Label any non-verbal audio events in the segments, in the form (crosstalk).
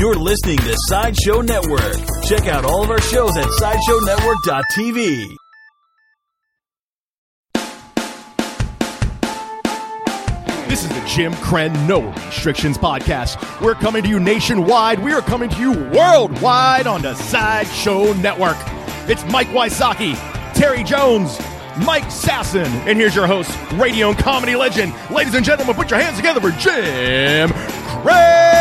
You're listening to Sideshow Network. Check out all of our shows at SideshowNetwork.tv. This is the Jim Krenn No Restrictions podcast. We're coming to you nationwide. We are coming to you worldwide on the Sideshow Network. It's Mike Wysocki, Terry Jones, Mike Sasson, and here's your host, radio and comedy legend. Ladies and gentlemen, put your hands together for Jim Krenn.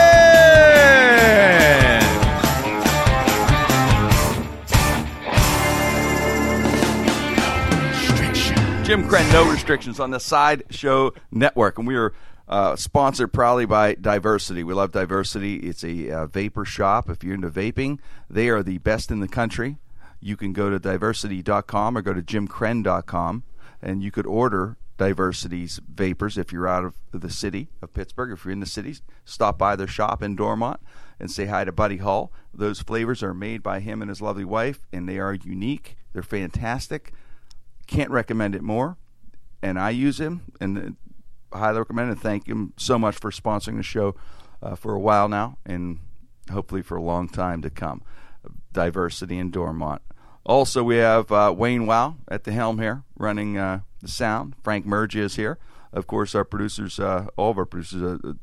Jim Krenn, no restrictions on the Sideshow Network, and we are uh, sponsored proudly by Diversity. We love Diversity. It's a uh, vapor shop. If you're into vaping, they are the best in the country. You can go to diversity.com or go to jimkrenn.com, and you could order Diversity's vapors if you're out of the city of Pittsburgh. If you're in the cities, stop by their shop in Dormont and say hi to Buddy Hall. Those flavors are made by him and his lovely wife, and they are unique. They're fantastic. Can't recommend it more. And I use him and uh, highly recommend and thank him so much for sponsoring the show uh, for a while now and hopefully for a long time to come. Diversity in Dormont. Also, we have uh, Wayne Wow at the helm here running uh, the sound. Frank Mergia is here. Of course, our producers, uh, all of our producers, uh,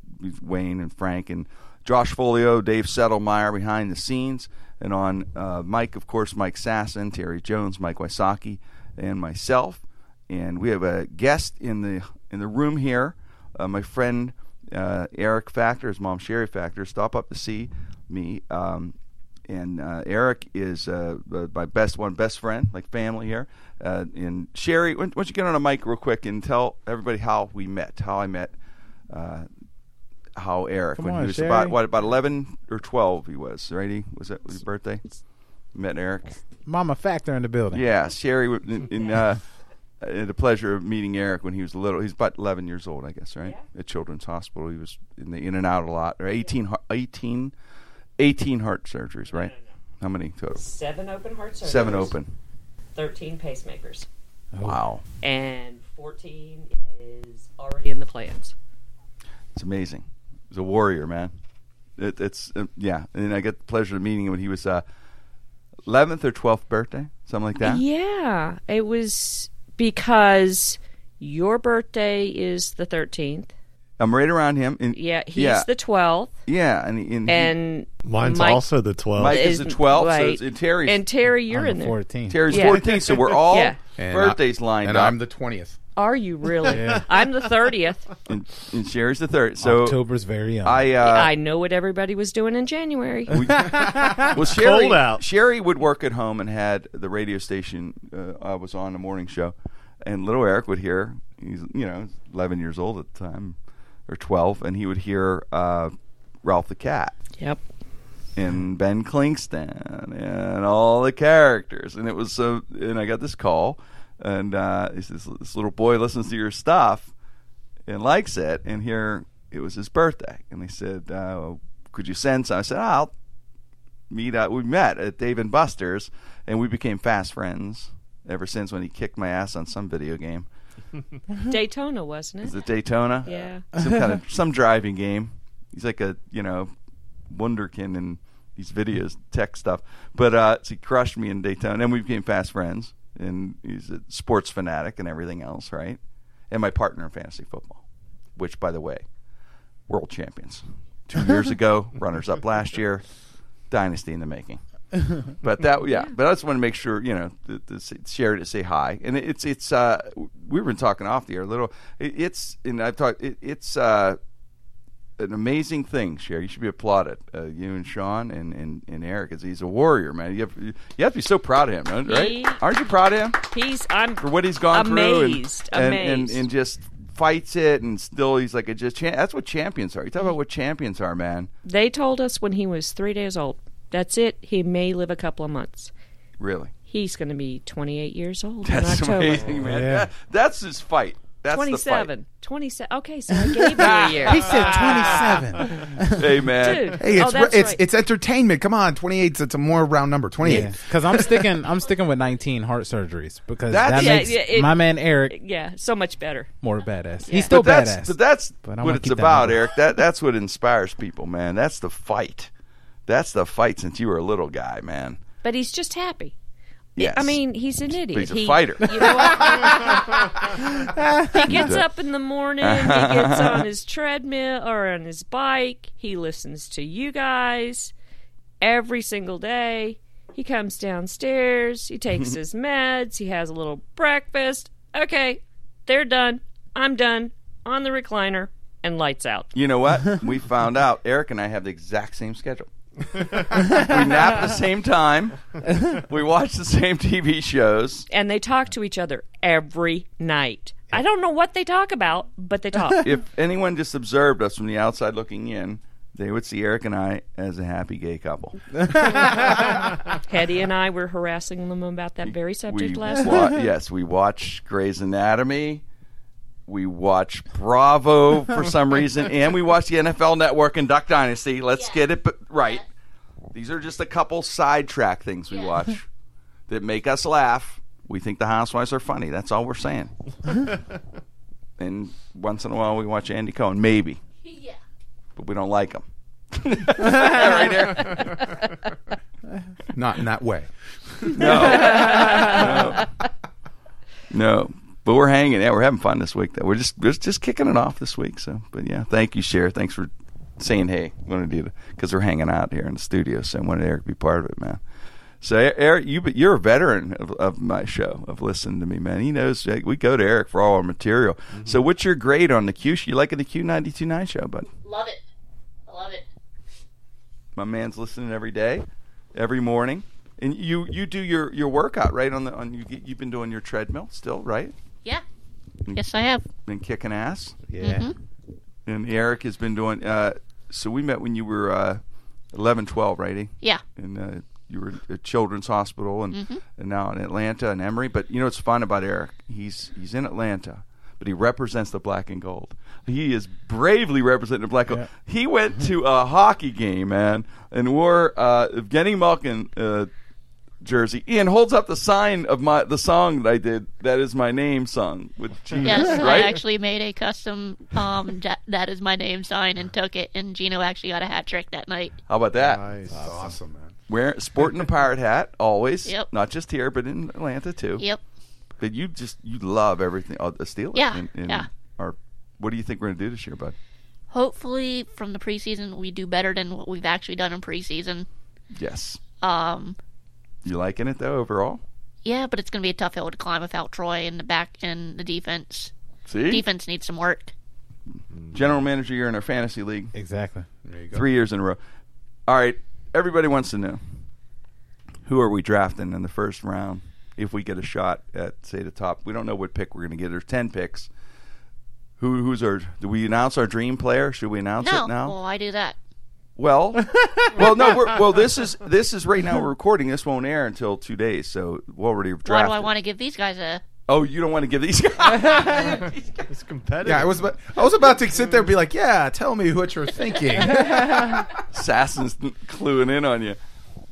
Wayne and Frank and Josh Folio, Dave Settlemeyer behind the scenes. And on Mike, of course, Mike Sasson, Terry Jones, Mike Wysocki, and myself. And we have a guest in the in the room here, uh, my friend uh, Eric Factor, his mom Sherry Factor, stop up to see me. Um, and uh, Eric is uh, uh, my best one, best friend, like family here. Uh, and Sherry, why don't you get on a mic real quick and tell everybody how we met, how I met, uh, how Eric Come when on, he was Sherry. about what about eleven or twelve he was, right? He was that was his birthday. Met Eric. Mama Factor in the building. Yeah, Sherry. In, in, uh, had the pleasure of meeting Eric when he was little. He's about 11 years old, I guess, right? At Children's Hospital, he was in the in and out a lot. Or 18, hu- 18, 18 heart surgeries, right? How many total? Seven open heart surgeries. Seven open. 13 pacemakers. Wow, And 14 is already in the plans. it's amazing. He's a warrior, man. It, it's uh, yeah, and I get the pleasure of meeting him when he was uh, 11th or 12th birthday, something like that. Yeah, it was because your birthday is the 13th. I'm right around him. And, Yeah, he's yeah, the 12th. yeah, and, he- and he- And Mine's Mike- also the 12th. Mike is the 12th, so right. it's, and Terry's and Terry, you're I'm in the there. 14. Terry's Yeah. 14th, so we're (laughs) all Yeah. Birthdays I, lined and up. I'm the twentieth. Are you really? Yeah. I'm the 30th. and, and Sherry's the third. So October's very young. I, uh, I know what everybody was doing in January. (laughs) well, Sherry, Cold out. Sherry would work at home and had the radio station. Uh, I was on the morning show, and little Eric would hear. He's you know 11 years old at the time, or 12, and he would hear uh, Ralph the Cat yep. and Ben Klingston and all the characters, and it was so. And I got this call, and uh, he says, "This little boy listens to your stuff and likes it." And here it was his birthday, and they said, uh, "Could you send some?" I said, "I'll meet." Uh, we met at Dave and Buster's, and we became fast friends ever since. When he kicked my ass on some video game, (laughs) Daytona, wasn't is it? it Daytona? Yeah. (laughs) some kind of some driving game. He's like a you know wonderkin in these videos, tech stuff. But uh, so he crushed me in Daytona, and we became fast friends. And he's a sports fanatic and everything else, right? And my partner in fantasy football, which, by the way, world champions two years (laughs) ago, runners up last year, dynasty in the making. (laughs) But that, yeah. But I just want to make sure you know to, to say, share to say hi, and it's it's uh we've been talking off the air a little. It, it's and I've talked. It, it's uh an amazing thing, Sherry. You should be applauded. Uh, you and Sean and, and, and Eric, 'cause he's a warrior, man. You have you have to be so proud of him, right? He- Aren't you proud of him He's. I'm for what he's gone through and, amazed. and, and and just fights it and still he's like a just cha- that's what champions are. You talk about what champions are, man. They told us when he was three days old. That's it. He may live a couple of months. Really, He's going to be 28 years old that's in October. amazing, man. Yeah. That- that's his fight. That's the 27. 27. Okay, so I gave you a (laughs) year. he said 27. fight. (laughs) Hey, man. Dude. Hey, oh, it's that's it's right. it's entertainment. Come on, twenty eight. It's a more round number. Twenty eight. Yeah, because I'm sticking. I'm sticking with 19 heart surgeries because That's- that Yeah, makes yeah, it- my man Eric yeah, so much better. more badass. Yeah. He's still but that's badass. but that's But what it's keep that about. Eric. That that's what inspires people, man. That's the fight. That's the fight since you were a little guy, man. But he's just happy. Yes. I mean, he's an idiot. he's a He- fighter. You know what? he (laughs) gets up in the morning. He gets on (laughs) his treadmill or on his bike. He listens to you guys every single day. He comes downstairs. He takes mm-hmm. his meds. He has a little breakfast. Okay, they're done. I'm done. On the recliner and lights out. You know what? (laughs) we found out Eric and I have the exact same schedule. We nap at the same time. We watch the same TV shows. And they talk to each other every night. I don't know what they talk about, but they talk. (laughs) If anyone just observed us from the outside looking in, they would see Eric and I as a happy gay couple. (laughs) Hetty and I were harassing them about that very subject we last wa- (laughs) night. Yes, we watch Grey's Anatomy. We watch Bravo for some (laughs) reason, and we watch the NFL Network and Duck Dynasty. Let's get it b- right. These are just a couple sidetrack things we watch (laughs) that make us laugh. We think the housewives are funny. That's all we're saying. (laughs) and once in a while, we watch Andy Cohen, maybe, Yeah. but we don't like him. right there. Not in that way. No. no. But we're hanging. Yeah, we're having fun this week. Though we're just just just kicking it off this week. So, but yeah, thank you, Cher. Thanks for saying hey. Wanted to do because we're hanging out here in the studio, so I wanted Eric to be part of it, man. So Eric, you you're a veteran of, of my show of listening to me, man. He knows like, we go to Eric for all our material. Mm-hmm. So, what's your grade on the Q? You liking the Q ninety two nine show, bud? Love it. I love it. My man's listening every day, every morning. And you, you do your, your workout right on the on you you've been doing your treadmill still right Yeah. Yes, I have. been kicking ass Yeah. and Eric has been doing uh, so we met when you were uh, 11 12 right eh? Yeah. and uh, you were at Children's Hospital and and now in Atlanta and Emory but you know what's fun about Eric he's he's in Atlanta but he represents the black and gold he is bravely representing the black and gold he went to a hockey game man and wore uh, Evgeny Malkin uh, jersey Ian holds up the sign of my the song that I did that is my name song with Jesus Yes, I actually made a custom um that is my name sign and took it and Geno actually got a hat trick that night. how about that Nice. Awesome, man. Wear sporting a pirate hat always. Yep. Not just here, but in Atlanta too. Yep. But you just you love everything. Oh, the Steelers. Yeah, And, and yeah. Our, what do you think we're gonna do this year, bud? Hopefully from the preseason we do better than what we've actually done in preseason. Yes. Um You liking it though overall? yeah, but it's going to be a tough hill to climb without Troy in the back and the defense. See, Defense needs some work. Mm-hmm. general manager year in our fantasy league, Exactly. There you go. three years in a row. All right, everybody wants to know who are we drafting in the first round if we get a shot at say the top. We don't know what pick we're going to get. There's ten picks. Who who's our? Do we announce our dream player? Should we announce No, it now? well, I do that. Well, (laughs) well, no. We're, well, this is this is right now. We're recording. This won't air until two days, so we'll already have Why do I want to give these guys a? Oh, you don't want to give these (laughs) guys? It's competitive. Yeah, I was about, I was about to sit there and be like, yeah, tell me what you're thinking. (laughs) Assassins cluing in on you.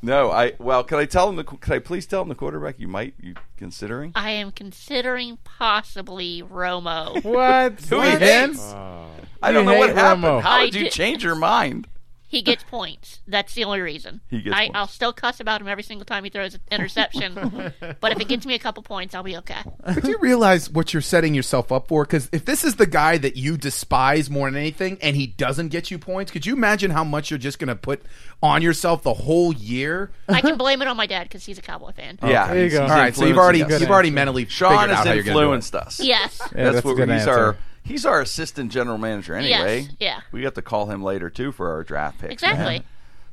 No, I. Well, can I tell them? The, can I please tell them the quarterback you might you considering? I am considering possibly Romo. What? Who he Again? hates? Oh. I don't You know what hate happened. Romo. How I did you did- change your mind? He gets points. That's the only reason. He gets I, I'll still cuss about him every single time he throws an interception. (laughs) but if it gets me a couple points, I'll be okay. but do you realize what you're setting yourself up for? Because if this is the guy that you despise more than anything, and he doesn't get you points, could you imagine how much you're just going to put on yourself the whole year? I can (laughs) blame it on my dad because he's a Cowboy fan. Yeah, there you he's- go. All right, so you've already you've already mentally Sean figured out how you're going to do it. influenced us. Yes. Yeah, that's, that's a what good he's answer. our he's our assistant general manager anyway. Yes, yeah. We have to call him later too for our draft picks. Exactly. man.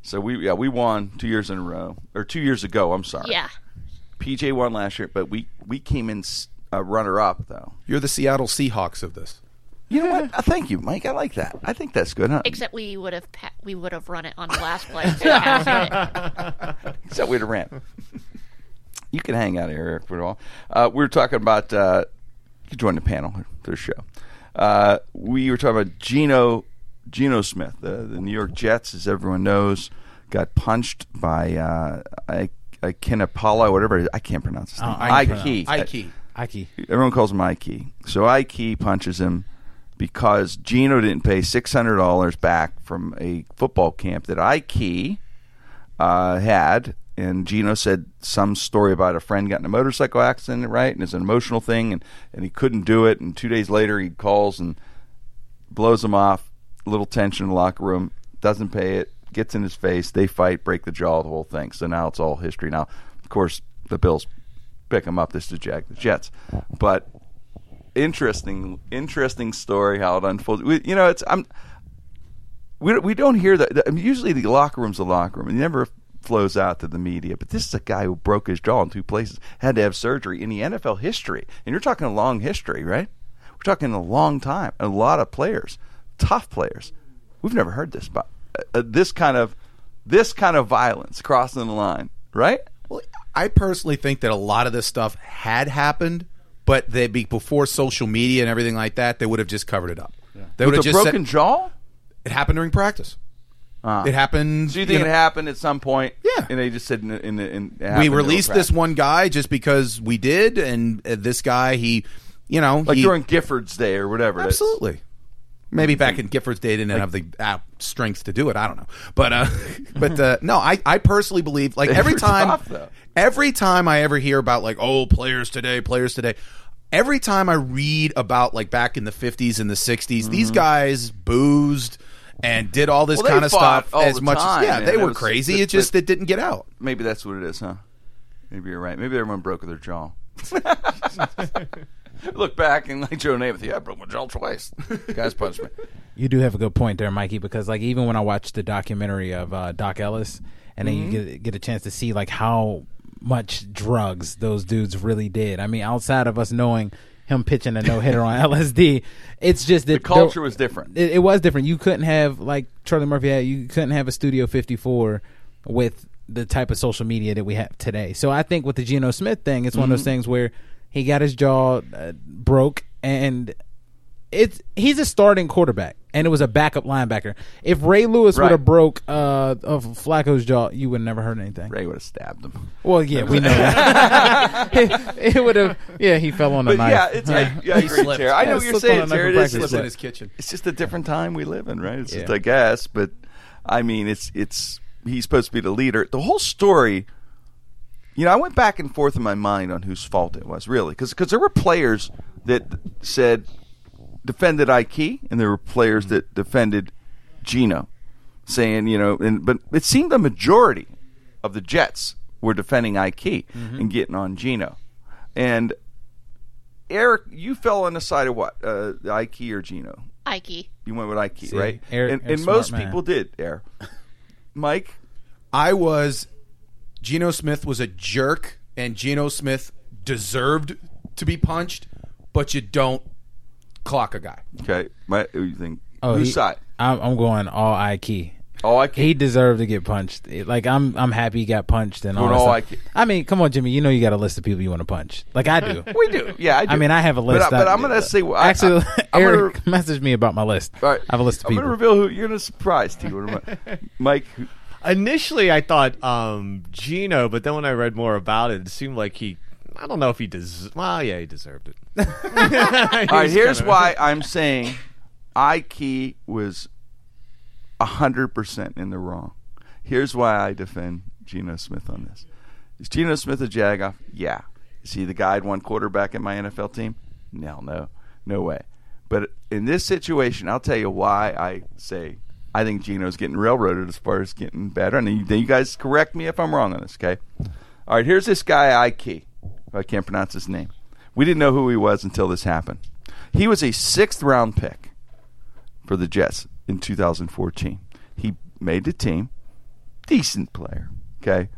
So we yeah we won two years in a row or two years ago. I'm sorry. Yeah. PJ won last year, but we we came in s- uh, runner up though. You're the Seattle Seahawks of this. You know what? Uh, thank you, Mike. I like that. I think that's good. Huh? Except we would have pa- we would have run it on the last play. instead of passing (laughs) it. Except we'd have ran. You can hang out here, Eric, for all. Uh, we were talking about. Uh, you can join the panel for the show. Uh, we were talking about Geno Geno Smith, the, the New York Jets, as everyone knows, got punched by uh, I, I Apollo, whatever. I can't pronounce his Oh, name. I can Ike. Ike. Ike. Everyone calls him Ike. So Ike punches him because Geno didn't pay six hundred dollars back from a football camp that Ike uh, had, and Geno said some story about a friend got in a motorcycle accident, right? And it's an emotional thing, and, and he couldn't do it. And two days later, he calls and blows him off. A little tension in the locker room. Doesn't pay it. Gets in his face. They fight, break the jaw, the whole thing. So now it's all history. Now, of course, the Bills pick him up. This is Jag the Jets, but interesting, interesting story how it unfolds. We, you know, it's I'm. We, we don't hear that. I mean, usually the locker room's the locker room. It never flows out to the media. But this is a guy who broke his jaw in two places, had to have surgery in the NFL history, and you're talking a long history, right? We're talking a long time. A lot of players, tough players. We've never heard this, but uh, uh, this kind of this kind of violence crossing the line, right? Well, I personally think that a lot of this stuff had happened, but they be before social media and everything like that, they would have just covered it up. They would With have just broken said, jaw. it happened during practice. Ah. It happened. So you think know, it happened at some point? Yeah. And they just said in, the- in, the- in it we released this one guy just because we did, and uh, this guy, he, you know, like he, during Gifford's Day or whatever. it is. Absolutely. Maybe back in Gifford's day, didn't have the uh, strength to do it. I don't know, but uh, (laughs) but uh, no, I, I personally believe like (laughs) every time, tough, every time I ever hear about like oh players today, players today, every time I read about like back in the fifties and the 60s these guys boozed and did all this Mm-hmm. Well, kind of stuff all as the much time, as yeah man. they It were was- crazy. but- it just but- it didn't get out. Maybe that's what it is, huh? Maybe you're right. Maybe everyone broke their jaw. (laughs) Look back and like Joe Namath, yeah, I broke my jaw twice. Guys punched me. (laughs) You do have a good point there, Mikey, because like even when I watched the documentary of uh, Doc Ellis, and then you get get a chance to see like how much drugs those dudes really did. I mean, outside of us knowing him pitching a no hitter on LSD, it's just that The culture was different. It, it was different. You couldn't have like Charlie Murphy had. You couldn't have a Studio 54 with the type of social media that we have today. So I think with the Geno Smith thing, it's one of those Mm-hmm. things where he got his jaw uh, broke and it's he's a starting quarterback and it was a backup linebacker. If Ray Lewis would have broke uh, of Flacco's jaw, you would have never heard anything. Ray would have stabbed him. Well, yeah, we know that. it, would have. Yeah, he fell on a But knife. yeah, it's I, yeah, I agree, slipped. Terry. I know Yeah, what you're slipped on a saying, knife Terry. in It is, practice, Slipped in his kitchen. it's just a different time we live in, right? It's just Yeah. I guess, but I mean, it's it's he's supposed to be the leader. The whole story, you know, I went back and forth in my mind on whose fault it was, really, because there were players that said defended Ike, and there were players that defended Geno, saying you know, and but it seemed the majority of the Jets were defending Ike and getting on Geno, and. Eric, you fell on the side of what? Uh, Ike or Geno? Ike. You went with Ike, See, right? Eric- and Eric's and most man. people did, Air. Mike, I was Geno Smith was a jerk, and Geno Smith deserved to be punched, but you don't clock a guy. okay, my, who you think? Oh, whose he- side? I'm, I'm going all Ike. Oh, Ike. He deserved to get punched. It- Like I'm, I'm happy he got punched and all. All stuff. Ike. I mean, come on, Jimmy. You know you got a list of people you want to punch. Like I do. (laughs) we do, yeah. I, do. I mean, I have a list. But, I- but I- I'm going to say, I, Actually, I, (laughs) I'm Eric Gonna, messaged me about my list. all right, I have a list of I'm people. going to reveal who you're going to surprise. T. What am I- Mike, Initially, I thought um, Geno, but then when I read more about it, it seemed like he. I don't know if he des. Well, yeah, he deserved it. (laughs) all right. Here's why I'm saying Ike was hundred percent in the wrong. Here's why I defend Geno Smith on this. Is Geno Smith a jagoff? Yeah. Is he the guy I'd one quarterback in my NFL team? No, no, no way. But in this situation, I'll tell you why I say I think Geno's getting railroaded as far as getting better. And then you, you guys correct me if I'm wrong on this, okay? All right, here's this guy Ike. I can't pronounce his name. We didn't know who he was until this happened. He was a sixth round pick for the Jets in 2014. He made the team. Decent player, okay?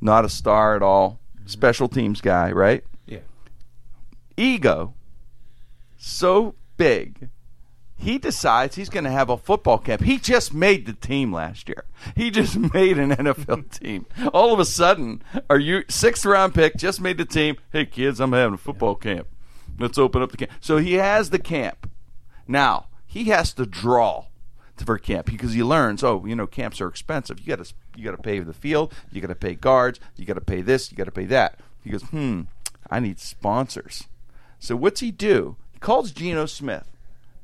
Not a star at all. Mm-hmm. Special teams guy, right? Yeah. Ego so big he decides he's going to have a football camp. He just made the team last year. He just (laughs) made an NFL team. All of a sudden, are you sixth round pick? Just made the team. Hey kids, I'm having a football camp. Let's open up the camp. So he has the camp. Now he has to draw to for camp because he learns. Oh, you know, camps are expensive. You got to you got to pay the field. You got to pay guards. You got to pay this. You got to pay that. He goes, hmm, I need sponsors. So what's he do? He calls Geno Smith.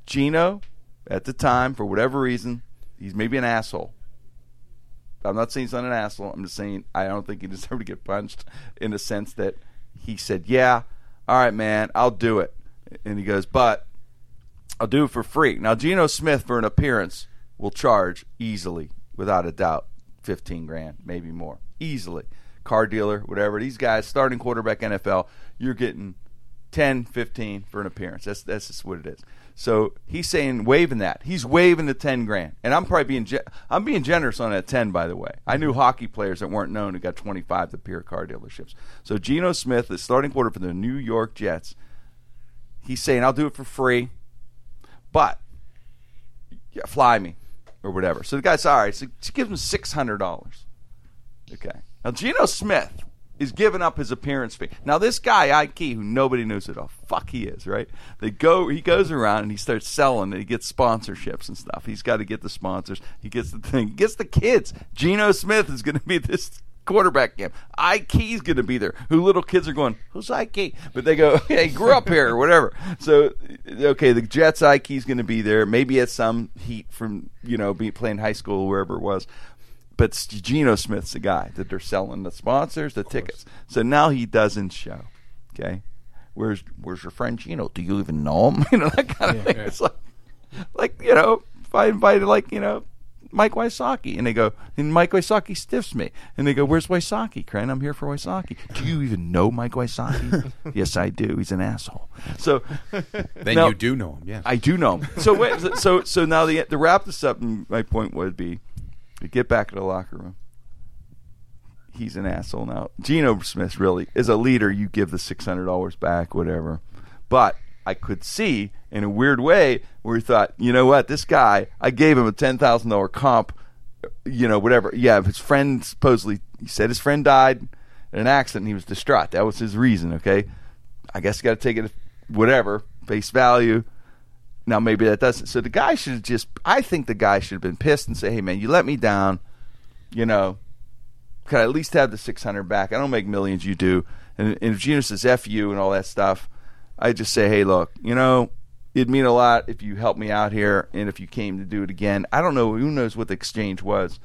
Geno, at the time, for whatever reason, he's maybe an asshole. I'm not saying he's not an asshole. I'm just saying I don't think he (laughs) deserved to get punched in the sense that he said, "Yeah, all right, man, I'll do it," and he goes, "But I'll do it for free." Now, Geno Smith for an appearance will charge easily, without a doubt, fifteen grand, maybe more, easily. Car dealer, whatever. These guys, starting quarterback NFL, you're getting 10, 15 for an appearance. That's that's just what it is. So he's saying waving that. He's waving the ten grand, and I'm probably being ge- I'm being generous on that ten. By the way, I knew hockey players that weren't known who got 25 to at car dealerships. So Geno Smith, the starting quarter for the New York Jets, he's saying I'll do it for free, but yeah, fly me or whatever. So the guy's all right. So he gives him six hundred dollars. Okay. Now Geno Smith is giving up his appearance fee. Now this guy Ike, who nobody knows who the fuck he is, right? They go, he goes around and he starts selling, and he gets sponsorships and stuff. He's got to get the sponsors. He gets the thing. He gets the kids. Geno Smith is going to be (laughs) this quarterback game. Ike's going to be there. Who little kids are going? Who's Ike? But they go, hey, grew up here or whatever. So okay, the Jets Ike's going to be there. Maybe at some heat from you know be playing high school or wherever it was but Geno Smith's the guy that they're selling the sponsors, the tickets. So now he doesn't show. Okay, where's where's your friend Geno? Do you even know him? (laughs) You know that kind of thing. It's like, like you know, if I invited like you know. Mike Wysocki, and they go, and Mike Wysocki stiffs me, and they go, "Where's Wysocki, Krenn? I'm here for Wysocki. Do you even know Mike Wysocki? (laughs) yes, I do. He's an asshole. So (laughs) Then now- you do know him, yeah. I do know him. So wait, so so now the to wrap this up, my point would be, get back to the locker room. He's an asshole now. Geno Smith really is a leader. You give the six hundred dollars back, whatever. But I could see in a weird way where he thought, you know what, this guy, I gave him a ten thousand dollar comp, you know, whatever. Yeah, his friend supposedly he said his friend died in an accident. He was distraught. That was his reason. Okay, I guess you got to take it, whatever face value. Now maybe that doesn't. So the guy should have just. I think the guy should have been pissed and say, "Hey man, you let me down. You know, could I at least have the six hundred back? I don't make millions, you do." And, and if Geno says "f you" and all that stuff, I just say, "Hey, look, you know, it'd mean a lot if you helped me out here, and if you came to do it again. I don't know. Who knows what the exchange was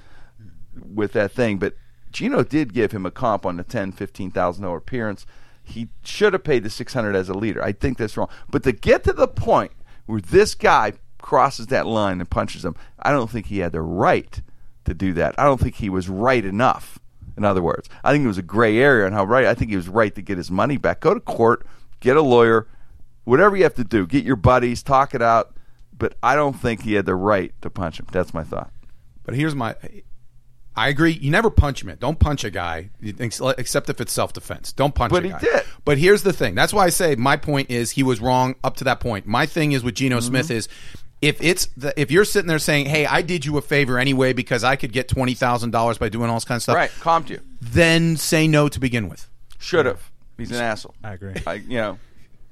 with that thing, but Geno did give him a comp on the ten, fifteen thousand dollar appearance. He should have paid the six hundred as a leader. I think that's wrong. But to get to the point where this guy crosses that line and punches him, I don't think he had the right to do that. I don't think he was right enough. In other words, I think it was a gray area on how right. I think he was right to get his money back. Go to court, get a lawyer, whatever you have to do. Get your buddies, talk it out. But I don't think he had the right to punch him. That's my thought. But here's my. I agree. You never punch him. In. Don't punch a guy, except if it's self defense. Don't punch. But a he guy. did. But here's the thing. That's why I say my point is he was wrong up to that point. My thing is with Geno Mm-hmm. Smith is if it's the, if you're sitting there saying, "Hey, I did you a favor anyway because I could get twenty thousand dollars by doing all this kind of stuff," Right, comped you. then say no to begin with. Should have. He's an asshole. I agree. I, you know,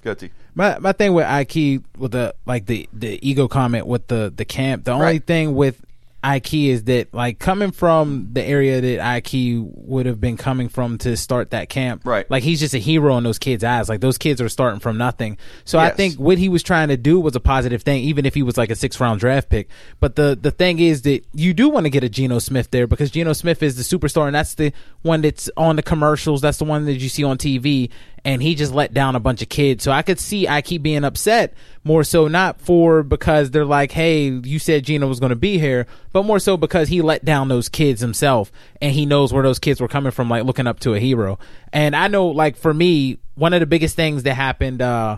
guilty. My my thing with Ike with the like the the ego comment with the the camp. The only Right. thing with Ike is that like coming from the area that Ike would have been coming from to start that camp. Right. Like he's just a hero in those kids' eyes. Like those kids are starting from nothing. So I think what he was trying to do was a positive thing, even if he was like a six round draft pick. But the the thing is that you do want to get a Geno Smith there because Geno Smith is the superstar and that's the one that's on the commercials. That's the one that you see on TV. And he just let down a bunch of kids. So I could see I keep being upset more so not for because they're like, hey, you said Geno was going to be here, but more so because he let down those kids himself and he knows where those kids were coming from, like looking up to a hero. And I know, like, for me, one of the biggest things that happened, uh,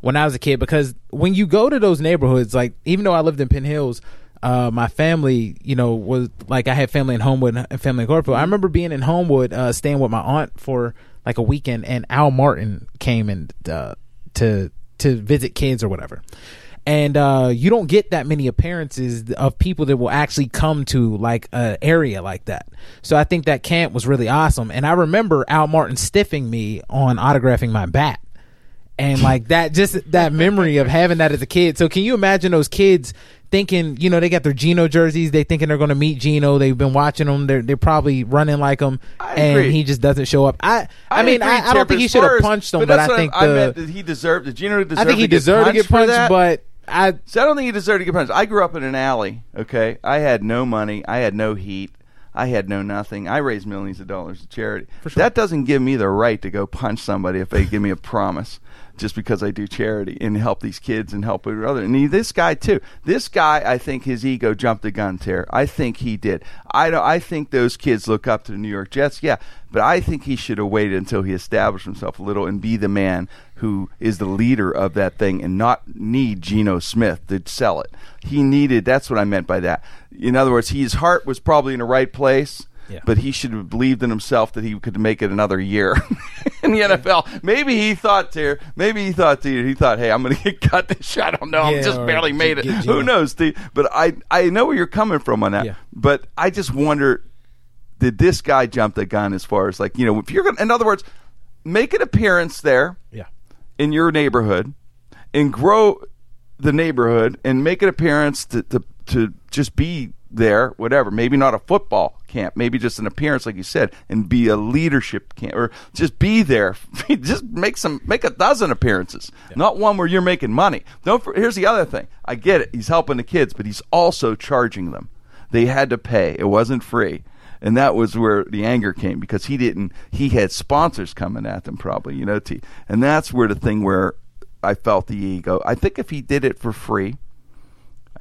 when I was a kid, because when you go to those neighborhoods, like, even though I lived in Penn Hills, uh, my family, you know, was like I had family in Homewood and family in Garfield. I remember being in Homewood, uh, staying with my aunt for like a weekend, and Al Martin came and uh, to to visit kids or whatever. And uh, you don't get that many appearances of people that will actually come to like an area like that. So I think that camp was really awesome. And I remember Al Martin stiffing me on autographing my bat and like that just that memory of having that as a kid so can you imagine those kids thinking you know they got their geno jerseys they thinking they're going to meet geno they've been watching him they're, they're probably running like him I and agree. he just doesn't show up i i, mean agree, I, I don't think he should have punched him but, that's i think I the meant that he deserved. Did Geno deserve? i think to he get deserved to get punched but i So I don't think he deserved to get punched. I grew up in an alley. Okay, I had no money. I had no heat. I had no nothing. I raised millions of dollars to charity. That doesn't give me the right to go punch somebody if they give me a promise just because I do charity and help these kids and help other. And he, this guy too. This guy, I think his ego jumped the gun. Terry. I think he did. I don't. I think those kids look up to the New York Jets. Yeah, but I think he should have waited until he established himself a little and be the man who is the leader of that thing and not need Geno Smith to sell it. He needed. That's what I meant by that. In other words, his heart was probably in the right place. Yeah. But he should have believed in himself that he could make it another year (laughs) in the NFL. Maybe he thought, Ter, maybe he thought, Ter, he thought, hey, I'm going to get (laughs) cut this shot. I don't know. Yeah, I'm just barely made it. get Who knows, Steve? But I, I know where you're coming from on that. Yeah. But I just wonder, did this guy jump the gun as far as like, you know, if you're going to, in other words, make an appearance there Yeah. in your neighborhood and grow the neighborhood and make an appearance to, to, to just be there, whatever. Maybe not a football camp, maybe just an appearance, like you said, and be a leadership camp or just be there. (laughs) just make some, make a dozen appearances, not one where you're making money. Don't, for, here's the other thing. I get it. He's helping the kids, but he's also charging them. They had to pay. It wasn't free and that was where the anger came because he didn't he had sponsors coming at them probably you know T. and that's where the thing where i felt the ego i think if he did it for free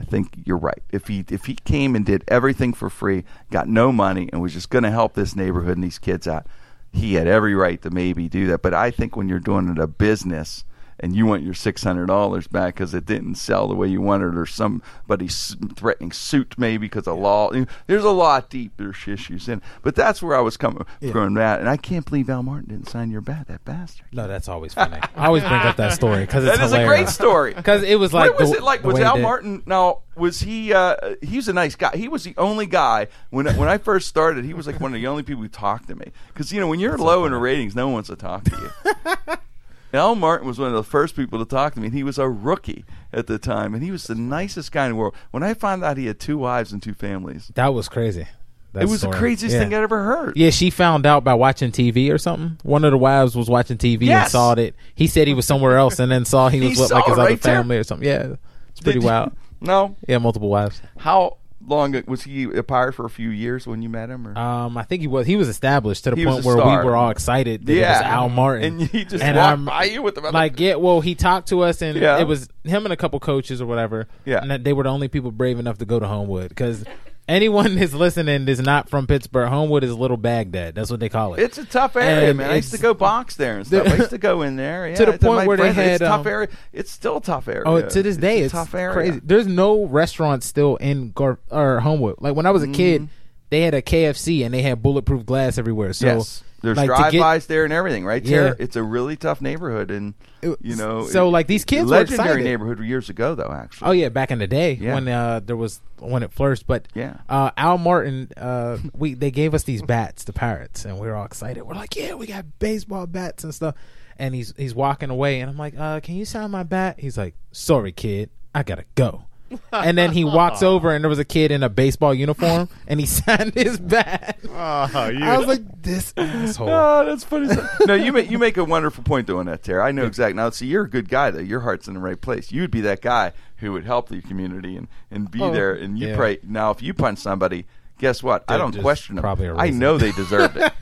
i think you're right. If he if he came and did everything for free got no money and was just going to help this neighborhood and these kids out he had every right to maybe do that. But i think when you're doing it a business and you want your six hundred dollars back because it didn't sell the way you wanted, or somebody s- threatening suit maybe because of law. There's a lot deeper issues in, but that's where I was coming from that, and I can't believe Al Martin didn't sign your bat. That bastard. No, that's always funny. I always bring up that story because it's That is a hilarious. great story. Because it was like what was the- it like? Was Al Martin? Now, was he? Uh, he was a nice guy. He was the only guy when when I first started. He was like one of the only people who talked to me because you know when you're low in the ratings, no one wants to talk to you. (laughs) Al Martin was one of the first people to talk to me, and he was a rookie at the time, and he was the nicest guy in the world. When I found out he had two wives and two families, That was crazy. That it was story. the craziest Yeah. thing I ever heard. Yeah, she found out by watching TV or something. One of the wives was watching TV and saw it. He said he was somewhere else and then saw he (laughs) He was with saw like his it other right there. family or something. Yeah, it's pretty Did you- wild. No, Yeah, multiple wives. how long was he a pirate for? A few years when you met him, or Um, I think he was. He was established to the He point where star. we were all excited that it was Al Martin, and he just And walked I'm- by you with the like yeah well he talked to us and Yeah. it was him and a couple coaches or whatever Yeah. and they were the only people brave enough to go to homewood because anyone (laughs) that's listening is not from pittsburgh homewood is little baghdad that's what they call it It's a tough area, And man. I used to go box there and (laughs) stuff. I used to go in there yeah, To the point where they friends, it's had, a tough um, area. It's still a tough area. Oh, to this day, a it's, tough area. crazy. There's no restaurants still in Gar- or Homewood. Like when I was a kid, they had a KFC and they had bulletproof glass everywhere. So Mm-hmm. yes, there's like, drive-bys there and everything, right? Yeah. it's a really tough neighborhood, and you know, so, it- like, these kids legendary neighborhood years ago, though. Actually, Oh yeah, back in the day Yeah. when uh, there was when it flourished. But Yeah. uh, Al Martin, uh, we they gave us these bats, the Pirates, and we were all excited. We're like, yeah, we got baseball bats and stuff. And he's he's walking away, and I'm like, uh, can you sign my bat? He's like, sorry, kid, I gotta go. (laughs) and then he walks over, and there was a kid in a baseball uniform, and he (laughs) signed his bat. Oh, you, I was like, this asshole. Oh, that's funny. no, you make you make a wonderful point though doing that, Terry. I know exactly. Now, see, you're a good guy though. Your heart's in the right place. You would be that guy who would help the community and and be Oh, there. And you yeah. pray. Now, if you punch somebody, guess what? I They're don't question them. probably I know they deserved it. (laughs)